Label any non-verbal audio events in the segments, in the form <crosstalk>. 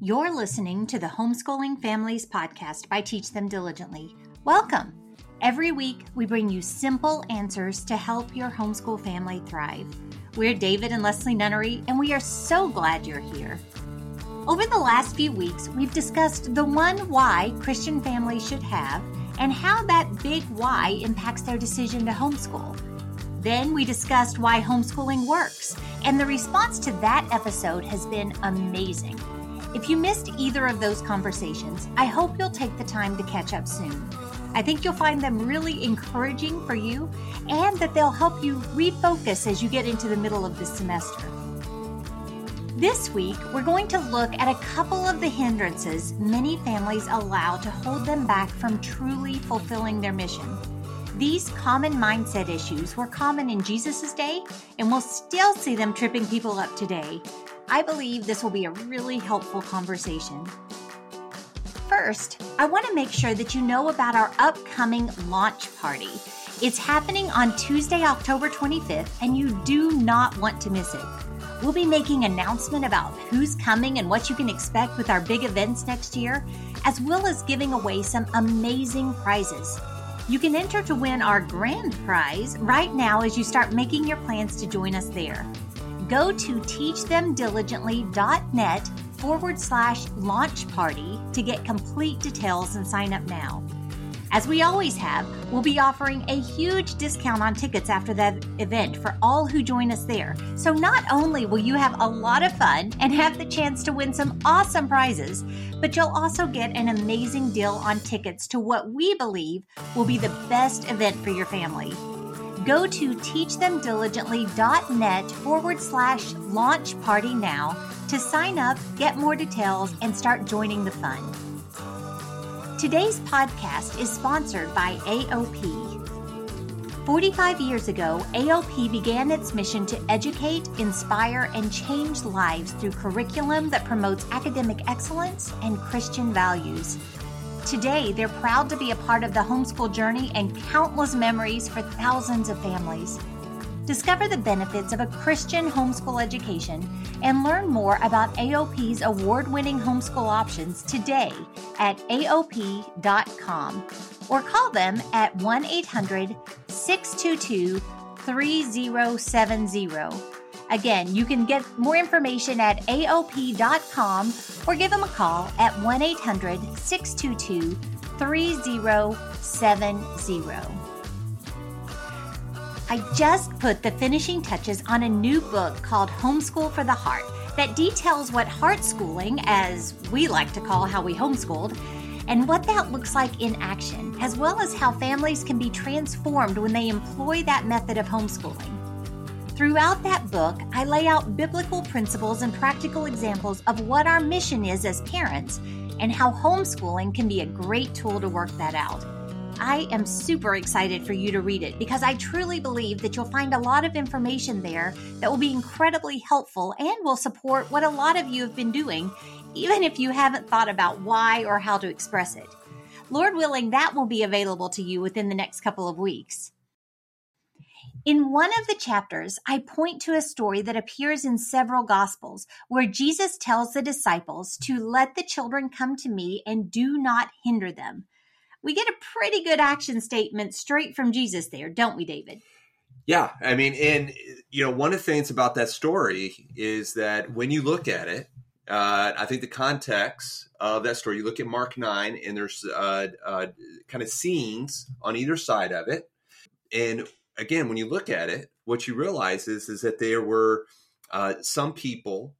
You're listening to the Homeschooling Families Podcast by Teach Them Diligently. Welcome. Every week, we bring you simple answers to help your homeschool family thrive. We're David and Leslie Nunnery, and we are so glad you're here. Over the last few weeks, we've discussed the one why Christian families should have and how that big why impacts their decision to homeschool. Then we discussed why homeschooling works, and the response to that episode has been amazing. If you missed either of those conversations, I hope you'll take the time to catch up soon. I think you'll find them really encouraging for you and that they'll help you refocus as you get into the middle of the semester. This week, we're going to look at a couple of the hindrances many families allow to hold them back from truly fulfilling their mission. These common mindset issues were common in Jesus' day, and we'll still see them tripping people up today. I believe this will be a really helpful conversation. First, I want to make sure that you know about our upcoming launch party. It's happening on Tuesday, October 25th, and you do not want to miss it. We'll be making announcement about who's coming and what you can expect with our big events next year, as well as giving away some amazing prizes. You can enter to win our grand prize right now as you start making your plans to join us there. Go to teachthemdiligently.net forward slash launch party to get complete details and sign up now. As we always have, we'll be offering a huge discount on tickets after that event for all who join us there. So not only will you have a lot of fun and have the chance to win some awesome prizes, but you'll also get an amazing deal on tickets to what we believe will be the best event for your family. Go to teachthemdiligently.net forward slash launch party now to sign up, get more details, and start joining the fun. Today's podcast is sponsored by AOP. 45 years ago, AOP began its mission to educate, inspire, and change lives through curriculum that promotes academic excellence and Christian values. Today, they're proud to be a part of the homeschool journey and countless memories for thousands of families. Discover the benefits of a Christian homeschool education and learn more about AOP's award winning homeschool options today at AOP.com or call them at 1 800 622 3070. Again, you can get more information at AOP.com or give them a call at 1 800 622 3070. I just put the finishing touches on a new book called Homeschool for the Heart that details what heart schooling, as we like to call how we homeschooled, and what that looks like in action, as well as how families can be transformed when they employ that method of homeschooling. Throughout that book, I lay out biblical principles and practical examples of what our mission is as parents and how homeschooling can be a great tool to work that out. I am super excited for you to read it because I truly believe that you'll find a lot of information there that will be incredibly helpful and will support what a lot of you have been doing, even if you haven't thought about why or how to express it. Lord willing, that will be available to you within the next couple of weeks. In one of the chapters, I point to a story that appears in several Gospels where Jesus tells the disciples to let the children come to me and do not hinder them we get a pretty good action statement straight from Jesus there, don't we, David? Yeah, I mean, and you know, one of the things about that story is that when you look at it, uh, I think the context of that story, you look at Mark nine, and there's uh, uh, kind of scenes on either side of it, and again, when you look at it, what you realize is is that there were uh, some people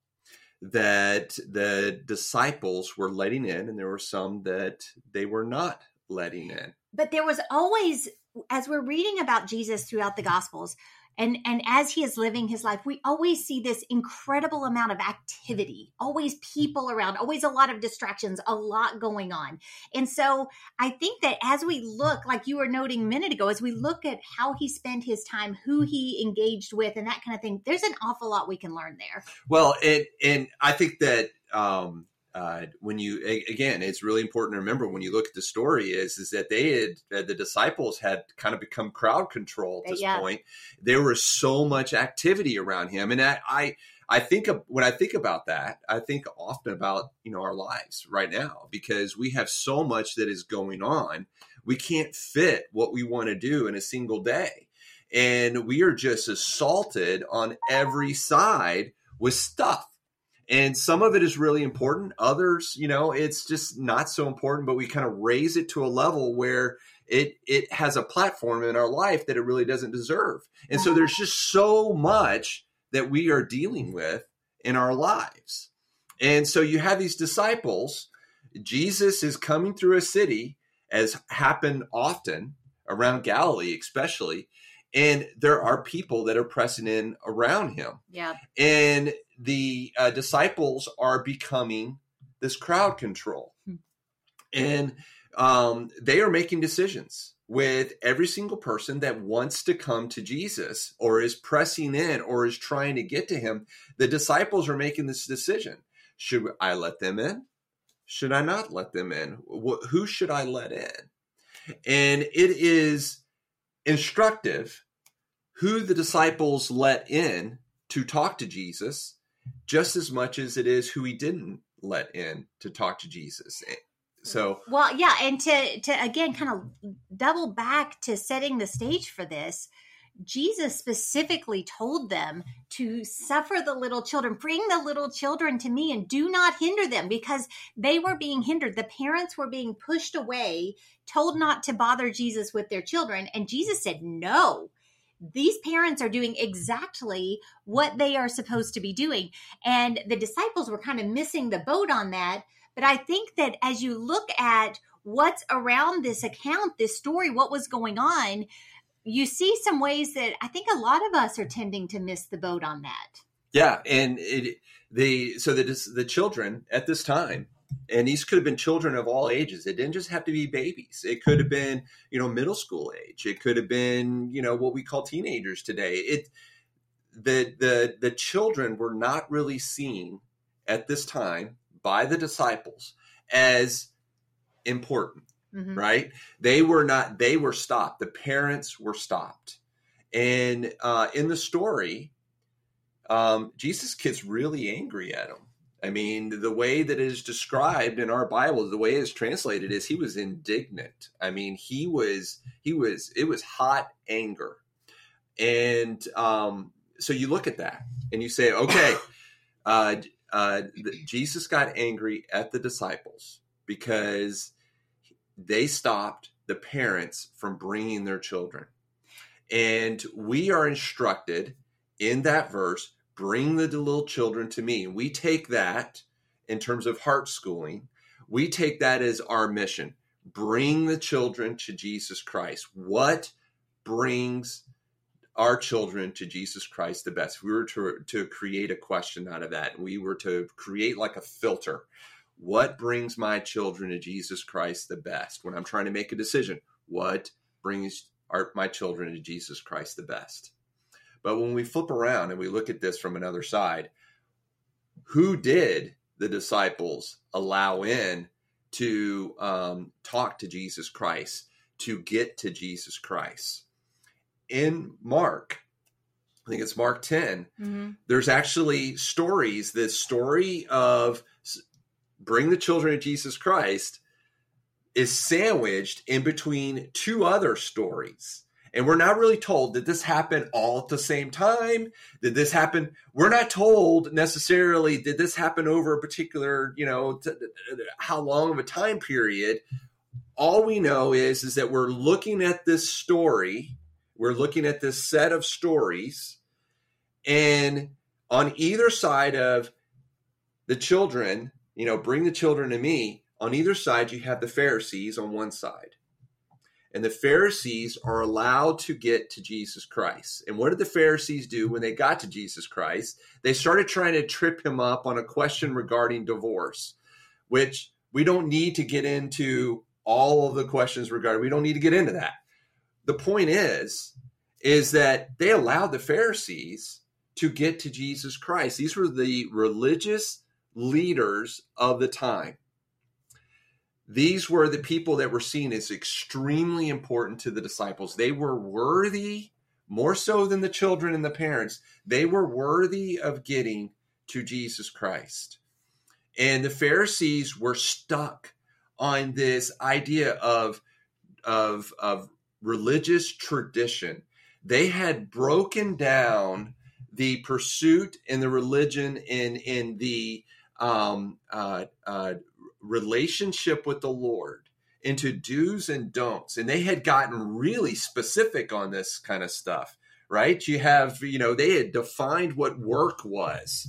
that the disciples were letting in, and there were some that they were not letting in. But there was always, as we're reading about Jesus throughout the Gospels, and and as he is living his life we always see this incredible amount of activity always people around always a lot of distractions a lot going on. And so i think that as we look like you were noting a minute ago as we look at how he spent his time who he engaged with and that kind of thing there's an awful lot we can learn there. Well and and i think that um uh, when you again, it's really important to remember when you look at the story is is that they had uh, the disciples had kind of become crowd control at this yeah. point. There was so much activity around him, and I, I I think of, when I think about that, I think often about you know our lives right now because we have so much that is going on. We can't fit what we want to do in a single day, and we are just assaulted on every side with stuff. And some of it is really important. Others, you know, it's just not so important. But we kind of raise it to a level where it it has a platform in our life that it really doesn't deserve. And so mm-hmm. there's just so much that we are dealing with in our lives. And so you have these disciples. Jesus is coming through a city, as happened often around Galilee, especially. And there are people that are pressing in around him. Yeah. And the uh, disciples are becoming this crowd control. Hmm. And um, they are making decisions with every single person that wants to come to Jesus or is pressing in or is trying to get to him. The disciples are making this decision. Should I let them in? Should I not let them in? Who should I let in? And it is instructive who the disciples let in to talk to Jesus just as much as it is who he didn't let in to talk to Jesus. So well, yeah, and to to again kind of double back to setting the stage for this, Jesus specifically told them to suffer the little children, bring the little children to me and do not hinder them because they were being hindered. The parents were being pushed away, told not to bother Jesus with their children. And Jesus said, No, these parents are doing exactly what they are supposed to be doing. And the disciples were kind of missing the boat on that but I think that as you look at what's around this account, this story, what was going on, you see some ways that I think a lot of us are tending to miss the boat on that. Yeah, and it, the so the the children at this time, and these could have been children of all ages. It didn't just have to be babies. It could have been you know middle school age. It could have been you know what we call teenagers today. It the the the children were not really seen at this time by the disciples as important, mm-hmm. right? They were not, they were stopped. The parents were stopped. And uh, in the story, um, Jesus gets really angry at them. I mean, the way that is described in our Bible, the way it's translated is he was indignant. I mean, he was, he was, it was hot anger. And um, so you look at that and you say, okay, <laughs> uh, uh, Jesus got angry at the disciples because they stopped the parents from bringing their children. And we are instructed in that verse bring the little children to me. We take that in terms of heart schooling, we take that as our mission bring the children to Jesus Christ. What brings our children to Jesus Christ the best. we were to, to create a question out of that, we were to create like a filter. What brings my children to Jesus Christ the best? When I'm trying to make a decision, what brings our, my children to Jesus Christ the best? But when we flip around and we look at this from another side, who did the disciples allow in to um, talk to Jesus Christ, to get to Jesus Christ? in Mark, I think it's Mark 10, mm-hmm. there's actually stories, this story of bring the children of Jesus Christ is sandwiched in between two other stories. And we're not really told did this happen all at the same time? Did this happen? We're not told necessarily did this happen over a particular, you know, t- how long of a time period. All we know is is that we're looking at this story we're looking at this set of stories, and on either side of the children, you know, bring the children to me, on either side, you have the Pharisees on one side. And the Pharisees are allowed to get to Jesus Christ. And what did the Pharisees do when they got to Jesus Christ? They started trying to trip him up on a question regarding divorce, which we don't need to get into all of the questions regarding, we don't need to get into that the point is is that they allowed the Pharisees to get to Jesus Christ. These were the religious leaders of the time. These were the people that were seen as extremely important to the disciples. They were worthy, more so than the children and the parents, they were worthy of getting to Jesus Christ. And the Pharisees were stuck on this idea of, of, of religious tradition. They had broken down the pursuit and the religion in, in the um, uh, uh, relationship with the Lord into do's and don'ts. And they had gotten really specific on this kind of stuff, right? You have, you know, they had defined what work was.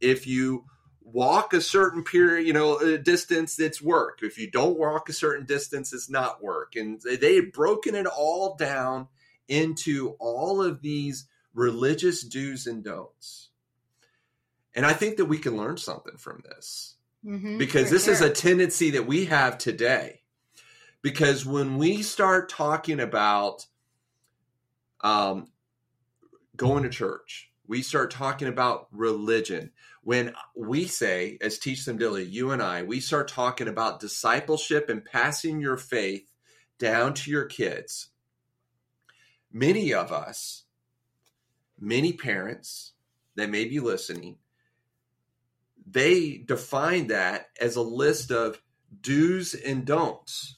If you walk a certain period, you know, a distance, it's work. If you don't walk a certain distance, it's not work. And they had broken it all down into all of these religious do's and don'ts. And I think that we can learn something from this mm-hmm, because this sure. is a tendency that we have today. Because when we start talking about um, going to church, we start talking about religion. When we say, as Teach Them Diligently, you and I, we start talking about discipleship and passing your faith down to your kids. Many of us, many parents that may be listening, they define that as a list of do's and don'ts.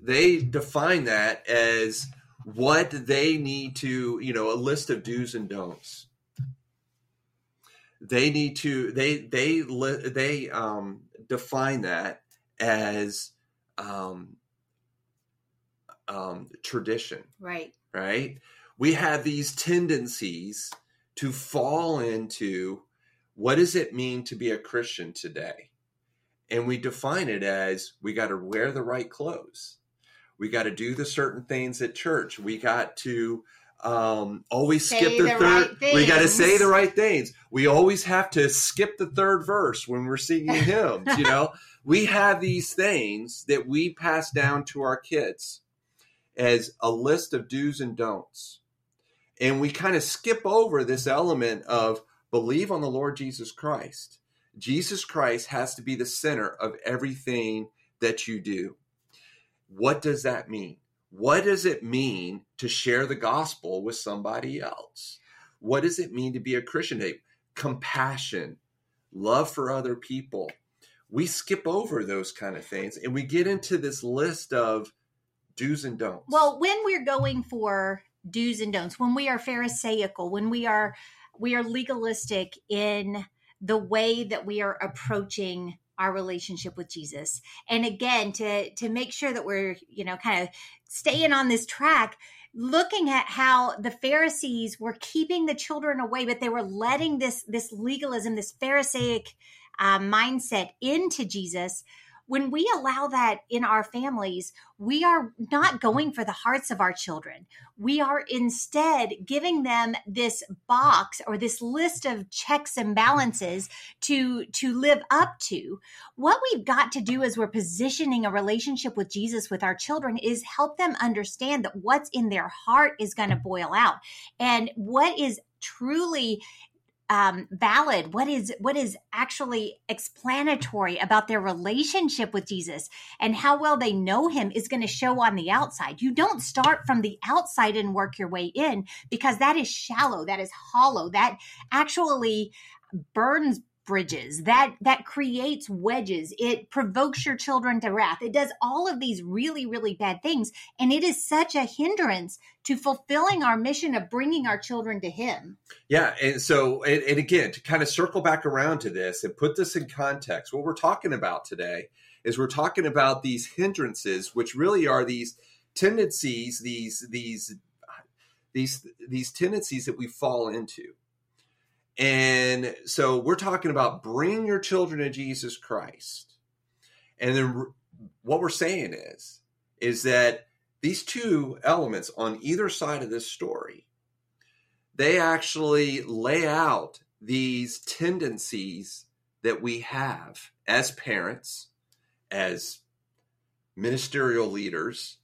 They define that as what they need to, you know, a list of do's and don'ts. They need to they they they um, define that as um, um, tradition. Right. Right. We have these tendencies to fall into what does it mean to be a Christian today? And we define it as we got to wear the right clothes. We got to do the certain things at church. We got to um, always say skip the, the third. Right we got to say the right things. We always have to skip the third verse when we're singing <laughs> hymns. You know, we have these things that we pass down to our kids as a list of do's and don'ts, and we kind of skip over this element of believe on the Lord Jesus Christ. Jesus Christ has to be the center of everything that you do. What does that mean? What does it mean to share the gospel with somebody else? What does it mean to be a Christian? Compassion, love for other people. We skip over those kind of things and we get into this list of do's and don'ts. Well, when we're going for do's and don'ts, when we are Pharisaical, when we are we are legalistic in the way that we are approaching our relationship with Jesus. And again, to to make sure that we're, you know, kind of staying on this track, looking at how the Pharisees were keeping the children away, but they were letting this this legalism, this Pharisaic uh, mindset into Jesus when we allow that in our families, we are not going for the hearts of our children. We are instead giving them this box or this list of checks and balances to, to live up to. What we've got to do as we're positioning a relationship with Jesus with our children is help them understand that what's in their heart is going to boil out and what is truly um, valid what is what is actually explanatory about their relationship with jesus and how well they know him is going to show on the outside. You don't start from the outside and work your way in because that is shallow that is hollow that actually burns bridges that that creates wedges. It provokes your children to wrath. It does all of these really really bad things and it is such a hindrance to fulfilling our mission of bringing our children to him. Yeah and so and, and again to kind of circle back around to this and put this in context what we're talking about today is we're talking about these hindrances which really are these tendencies these these these these tendencies that we fall into and so we're talking about bring your children to Jesus Christ. And then what we're saying is is that these two elements on either side of this story they actually lay out these tendencies that we have as parents, as ministerial leaders,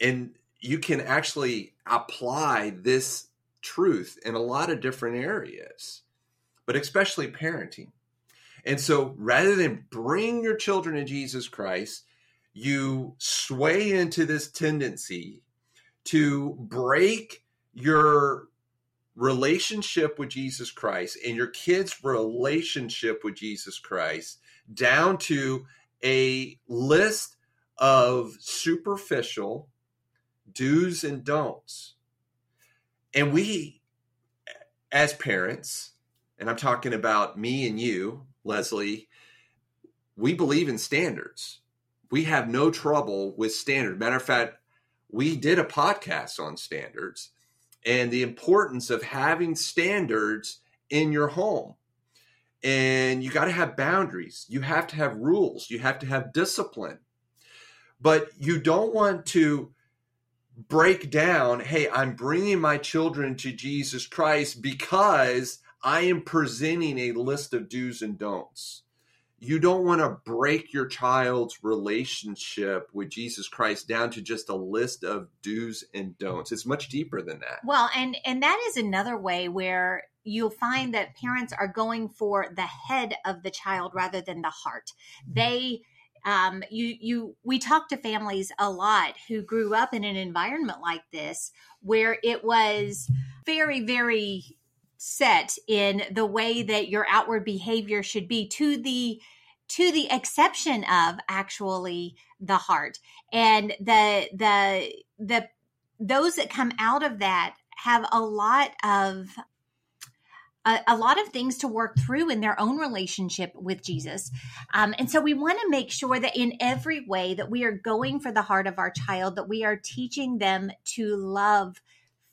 and you can actually apply this truth in a lot of different areas, but especially parenting. And so rather than bring your children to Jesus Christ, you sway into this tendency to break your relationship with Jesus Christ and your kids' relationship with Jesus Christ down to a list of superficial do's and don'ts. And we, as parents, and I'm talking about me and you, Leslie, we believe in standards. We have no trouble with standards. Matter of fact, we did a podcast on standards and the importance of having standards in your home. And you got to have boundaries. You have to have rules. You have to have discipline. But you don't want to break down, hey, I'm bringing my children to Jesus Christ because I am presenting a list of do's and don'ts you don't want to break your child's relationship with Jesus Christ down to just a list of do's and don'ts. It's much deeper than that. Well, and and that is another way where you'll find that parents are going for the head of the child rather than the heart. They um, you you we talk to families a lot who grew up in an environment like this where it was very very set in the way that your outward behavior should be to the to the exception of actually the heart. And the the the those that come out of that have a lot of a, a, lot of things to work through in their own relationship with Jesus. Um, and so we want to make sure that in every way that we are going for the heart of our child, that we are teaching them to love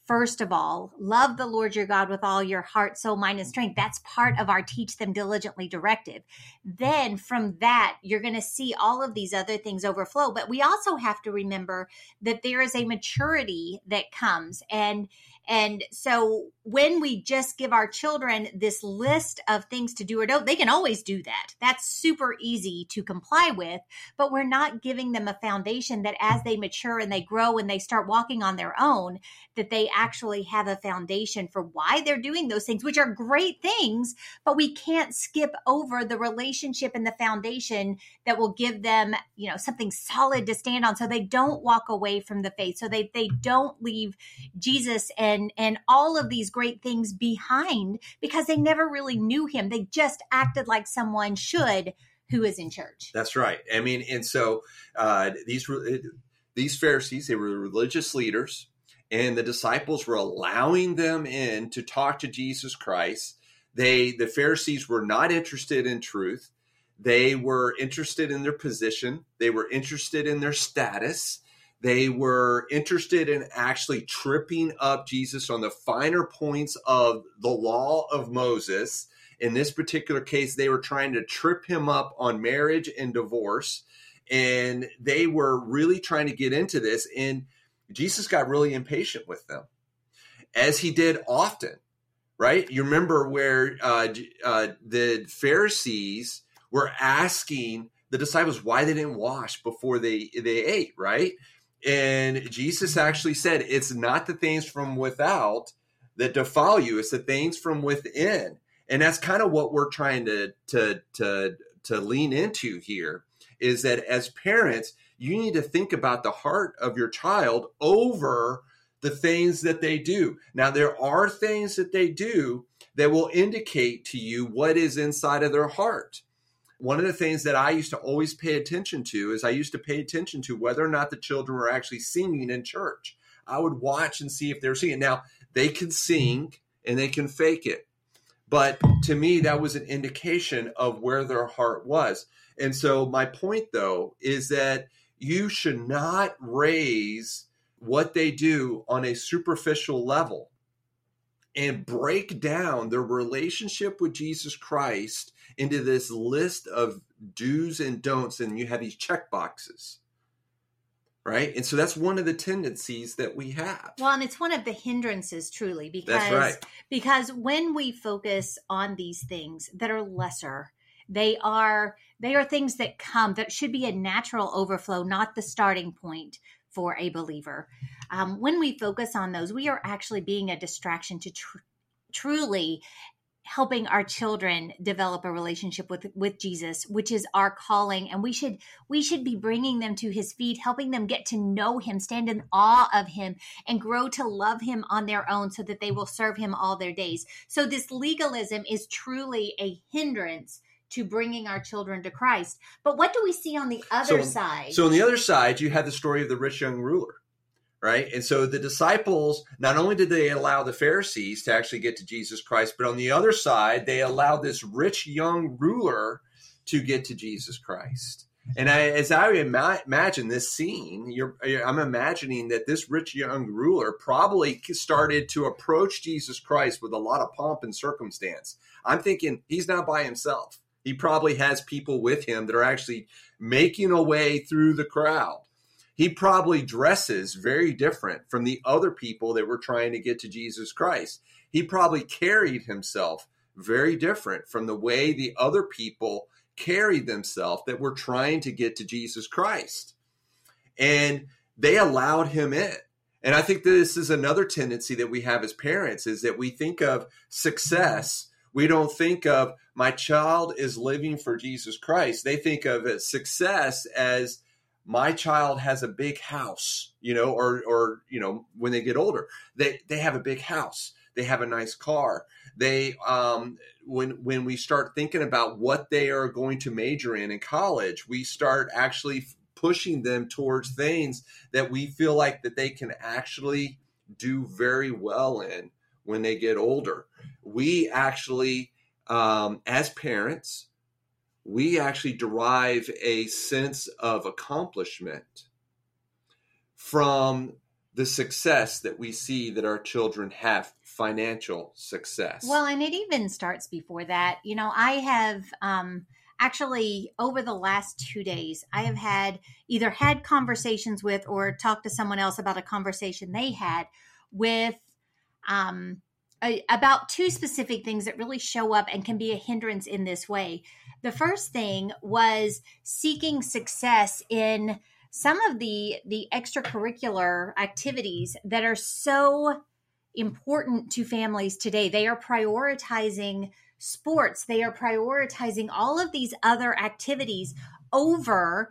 First of all, love the Lord your God with all your heart, soul, mind, and strength. That's part of our teach them diligently directive. Then from that, you're going to see all of these other things overflow. But we also have to remember that there is a maturity that comes and and so when we just give our children this list of things to do or don't, they can always do that. That's super easy to comply with, but we're not giving them a foundation that as they mature and they grow and they start walking on their own, that they actually have a foundation for why they're doing those things, which are great things, but we can't skip over the relationship and the foundation that will give them, you know, something solid to stand on so they don't walk away from the faith, so they, they don't leave Jesus and and and all of these great things behind because they never really knew him. They just acted like someone should who is in church. That's right. I mean, and so uh, these these Pharisees, they were religious leaders, and the disciples were allowing them in to talk to Jesus Christ. They, the Pharisees, were not interested in truth. They were interested in their position. They were interested in their status. They were interested in actually tripping up Jesus on the finer points of the law of Moses. In this particular case, they were trying to trip him up on marriage and divorce. And they were really trying to get into this. And Jesus got really impatient with them, as he did often, right? You remember where uh, uh, the Pharisees were asking the disciples why they didn't wash before they they ate, right? And Jesus actually said, it's not the things from without that defile you, it's the things from within. And that's kind of what we're trying to to to to lean into here is that as parents, you need to think about the heart of your child over the things that they do. Now, there are things that they do that will indicate to you what is inside of their heart one of the things that I used to always pay attention to is I used to pay attention to whether or not the children were actually singing in church. I would watch and see if they're singing. Now, they can sing and they can fake it. But to me, that was an indication of where their heart was. And so, my point though is that you should not raise what they do on a superficial level and break down their relationship with Jesus Christ into this list of do's and don'ts, and you have these check boxes. Right. And so that's one of the tendencies that we have. Well, and it's one of the hindrances truly because right. because when we focus on these things that are lesser, they are they are things that come that should be a natural overflow, not the starting point for a believer. Um, when we focus on those, we are actually being a distraction to tr- truly helping our children develop a relationship with with Jesus which is our calling and we should we should be bringing them to his feet helping them get to know him stand in awe of him and grow to love him on their own so that they will serve him all their days so this legalism is truly a hindrance to bringing our children to Christ but what do we see on the other so, side so on the other side you have the story of the rich young ruler right? And so the disciples, not only did they allow the Pharisees to actually get to Jesus Christ, but on the other side, they allowed this rich young ruler to get to Jesus Christ. And I, as I ima- imagine this scene, I'm imagining that this rich young ruler probably started to approach Jesus Christ with a lot of pomp and circumstance. I'm thinking he's not by himself. He probably has people with him that are actually making a way through the crowd he probably dresses very different from the other people that were trying to get to Jesus Christ. He probably carried himself very different from the way the other people carried themselves that were trying to get to Jesus Christ. And they allowed him in. And I think this is another tendency that we have as parents is that we think of success. We don't think of my child is living for Jesus Christ. They think of success as my child has a big house, you know, or or you know, when they get older, they they have a big house, they have a nice car. They um when when we start thinking about what they are going to major in in college, we start actually pushing them towards things that we feel like that they can actually do very well in when they get older. We actually um, as parents we actually derive a sense of accomplishment from the success that we see that our children have financial success well and it even starts before that you know i have um actually over the last two days i have had either had conversations with or talked to someone else about a conversation they had with um a, about two specific things that really show up and can be a hindrance in this way. The first thing was seeking success in some of the the extracurricular activities that are so important to families today. They are prioritizing sports, they are prioritizing all of these other activities over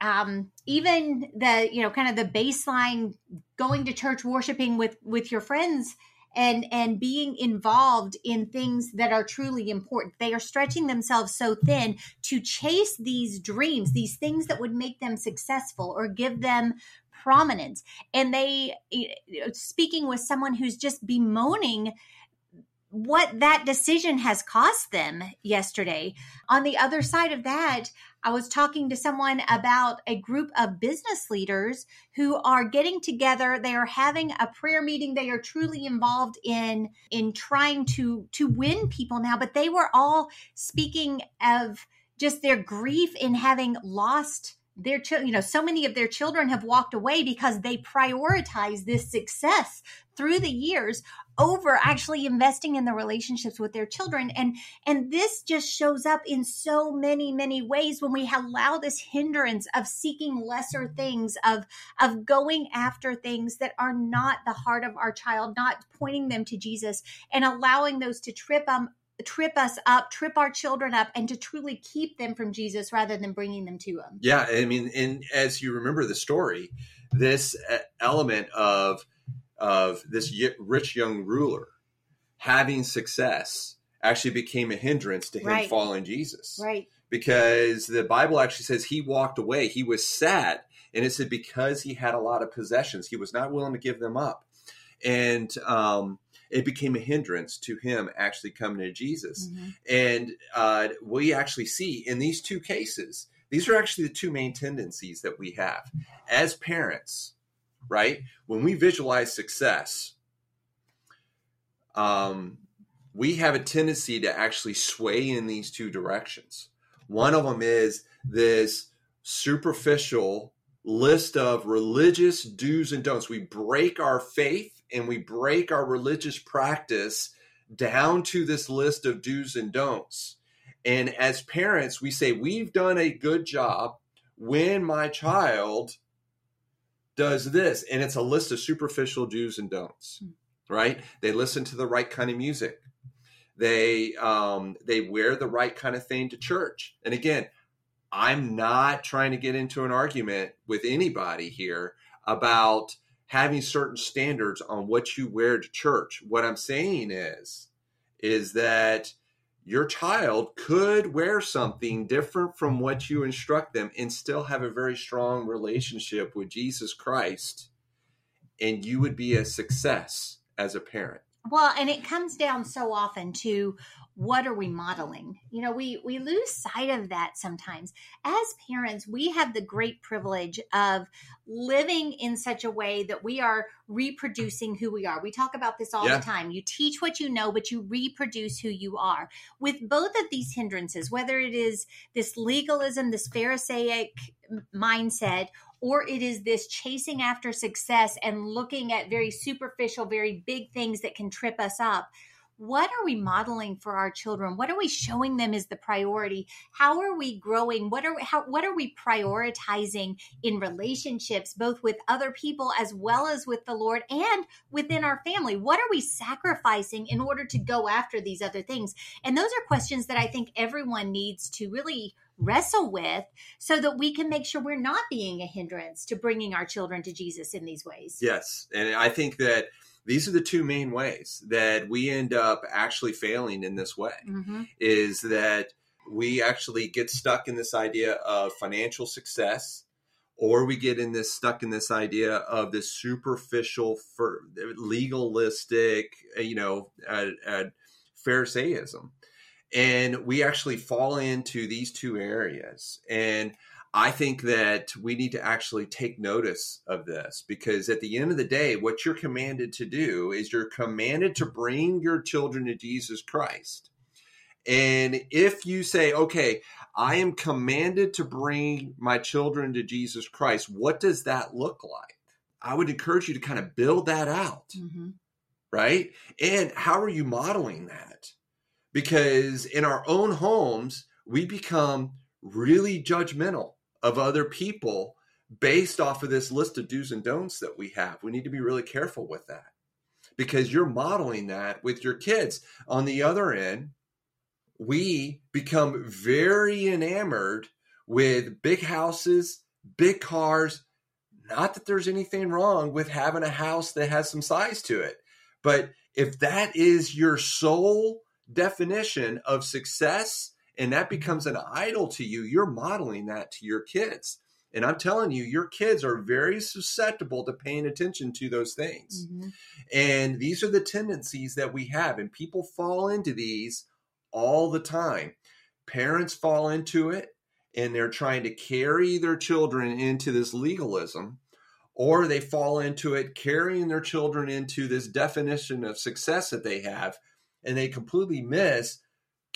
um, even the you know kind of the baseline going to church worshiping with with your friends and and being involved in things that are truly important. They are stretching themselves so thin to chase these dreams these things that would make them successful or give them prominence. And they eh, eh, speaking with someone who's just bemoaning what that decision has cost them yesterday. On the other side of that, I was talking to someone about a group of business leaders who are getting together. They are having a prayer meeting. They are truly involved in in trying to to win people now, but they were all speaking of just their grief in having lost their children you know so many of their children have walked away because they prioritize this success through the years over actually investing in the relationships with their children. And and this just shows up in so many many ways when we allow this hindrance of seeking lesser things of of going after things that are not the heart of our child not pointing them to Jesus and allowing those to trip um trip us up, trip our children up, and to truly keep them from Jesus rather than bringing them to Him. Yeah, I mean, and as you remember the story, this uh, element of of this rich young ruler having success actually became a hindrance to him right. following Jesus. Right. Because the Bible actually says he walked away. He was sad. And it said because he had a lot of possessions, he was not willing to give them up. And um, it became a hindrance to him actually coming to Jesus. Mm-hmm. And uh, we actually see in these two cases, these are actually the two main tendencies that we have as parents, right? When we visualize success, um, we have a tendency to actually sway in these two directions. One of them is this superficial list of religious do's and don'ts. We break our faith and we break our religious practice down to this list of do's and don'ts. And as parents, we say, We've done a good job when my child does this. And it's a list of superficial do's and don'ts, hmm. right? They listen to the right kind of music. They um, they wear the right kind of thing to church. And again, I'm not trying to get into an argument with anybody here about having certain standards on what you wear to church. What I'm saying is, is that your child could wear something different from what you instruct them and still have a very strong relationship with Jesus Christ, and you would be a success as a parent. Well, and it comes down so often to what are we modeling? You know we we lose sight of that sometimes. As parents we have the great privilege of living in such a way that we are reproducing who we are. We talk about this all yeah. the time. You teach what you know but you reproduce who you are. With both of these hindrances whether it is this legalism this pharisaic mindset or it is this chasing after success and looking at very superficial very big things that can trip us up what are we modeling for our children? What are we showing them is the priority? How are we growing? What are how, what are we prioritizing in relationships both with other people as well as with the lord and within our family? What are we sacrificing in order to go after these other things? And those are questions that i think everyone needs to really wrestle with so that we can make sure we're not being a hindrance to bringing our children to jesus in these ways. Yes. And i think that these are the two main ways that we end up actually failing in this way mm-hmm. is that we actually get stuck in this idea of financial success or we get in this stuck in this idea of this superficial for legalistic you know uh, uh, pharisaism and we actually fall into these two areas and I think that we need to actually take notice of this because at the end of the day, what you're commanded to do is you're commanded to bring your children to Jesus Christ. And if you say, okay, I am commanded to bring my children to Jesus Christ, what does that look like? I would encourage you to kind of build that out, mm-hmm. right? And how are you modeling that? Because in our own homes, we become really judgmental of other people based off of this list of do's and don'ts that we have. We need to be really careful with that because you're modeling that with your kids. On the other end, we become very enamored with big houses, big cars. Not that there's anything wrong with having a house that has some size to it, but if that is your sole definition of success and that becomes an idol to you, you're modeling that to your kids. And I'm telling you, your kids are very susceptible to paying attention to those things. Mm-hmm. And these are the tendencies that we have, and people fall into these all the time. Parents fall into it, and they're trying to carry their children into this legalism, or they fall into it carrying their children into this definition of success that they have, and they completely miss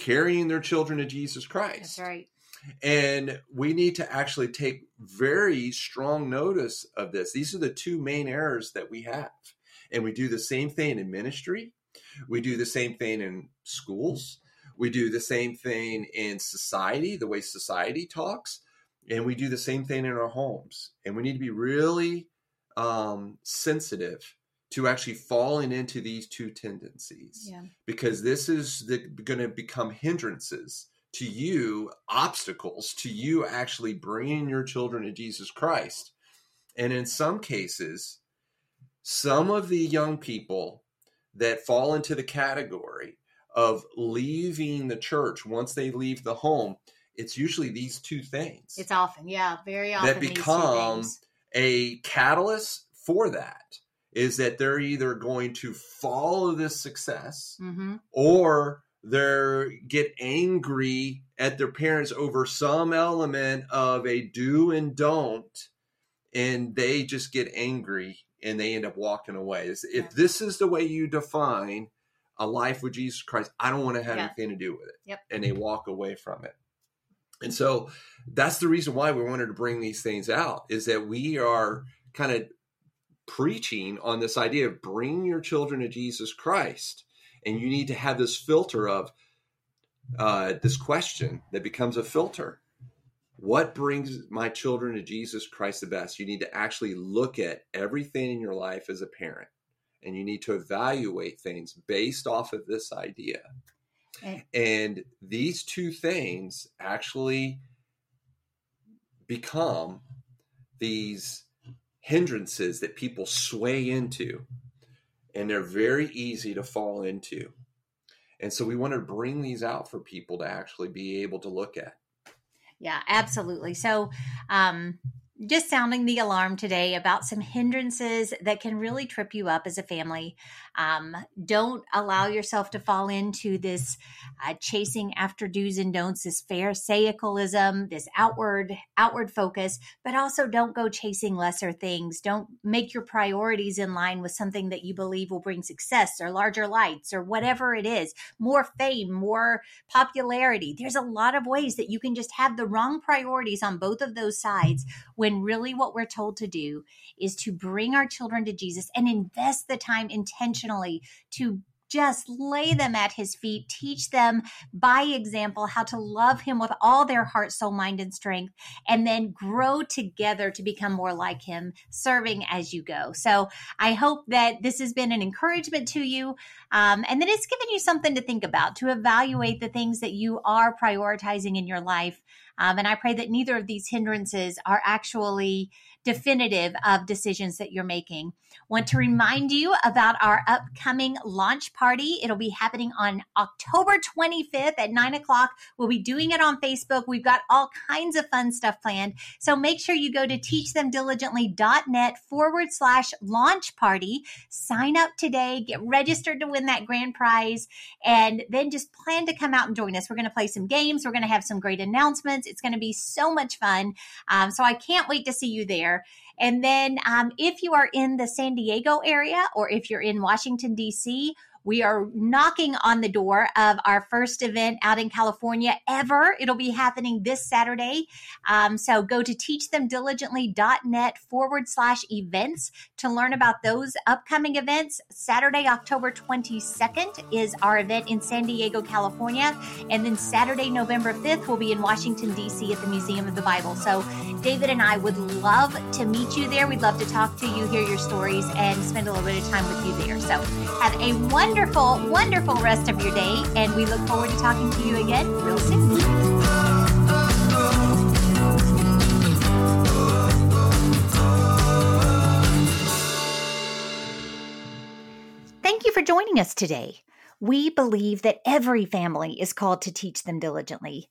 carrying their children to Jesus Christ. That's right. And we need to actually take very strong notice of this. These are the two main errors that we have. And we do the same thing in ministry. We do the same thing in schools. We do the same thing in society, the way society talks. And we do the same thing in our homes. And we need to be really um, sensitive to actually falling into these two tendencies. Yeah. because this is going to become hindrances to you obstacles to you actually bringing your children to jesus christ. And in some cases some of the young people that fall into the category of leaving the church once they leave the home it's usually these two things it's often yeah very often that become a catalyst for that is that they're either going to follow this success mm-hmm. or they're get angry at their parents over some element of a do and don't and they just get angry and they end up walking away if this is the way you define a life with jesus christ i don't want to have yeah. anything to do with it yep. and they walk away from it and so that's the reason why we wanted to bring these things out is that we are kind of preaching on this idea of bringing your children to Jesus Christ. And you need to have this filter of uh, this question that becomes a filter. What brings my children to Jesus Christ the best? You need to actually look at everything in your life as a parent and you need to evaluate things based off of this idea. Okay. And these two things actually become these hindrances that people sway into, and they're very easy to fall into. And so we want to bring these out for people to actually be able to look at. Yeah, absolutely. So, um, just sounding the alarm today about some hindrances that can really trip you up as a family. Um, don't allow yourself to fall into this uh, chasing after do's and don'ts, this pharisaicalism, this outward outward focus, but also don't go chasing lesser things. Don't make your priorities in line with something that you believe will bring success or larger lights or whatever it is, more fame, more popularity. There's a lot of ways that you can just have the wrong priorities on both of those sides when really what we're told to do is to bring our children to Jesus and invest the time intentionally to just lay them at his feet, teach them by example how to love him with all their heart, soul, mind, and strength, and then grow together to become more like him, serving as you go. So I hope that this has been an encouragement to you um, and that it's given you something to think about, to evaluate the things that you are prioritizing in your life. Um, and I pray that neither of these hindrances are actually definitive of decisions that you're making. Want to remind you about our upcoming launch party. It'll be happening on October 25th at 9 o'clock. We'll be doing it on Facebook. We've got all kinds of fun stuff planned. So make sure you go to teachthemdiligently.net forward slash launch party. Sign up today, get registered to win that grand prize, and then just plan to come out and join us. We're going to play some games. We're going to have some great announcements. It's going to be so much fun. Um, so I can't wait to see you there. And then um, if you are in the San Diego area or if you're in Washington, D.C., we are knocking on the door of our first event out in California ever. It'll be happening this Saturday. Um, so go to teachthemdiligently.net forward slash events to learn about those upcoming events. Saturday, October 22nd is our event in San Diego, California. And then Saturday, November 5th, we'll be in Washington, D.C. at the Museum of the Bible. So David and I would love to meet you there. We'd love to talk to you, hear your stories, and spend a little bit of time with you there. So have a wonderful wonderful, wonderful rest of your day, and we look forward to talking to you again real soon. Thank you for joining us today. We believe that every family is called to teach them diligently.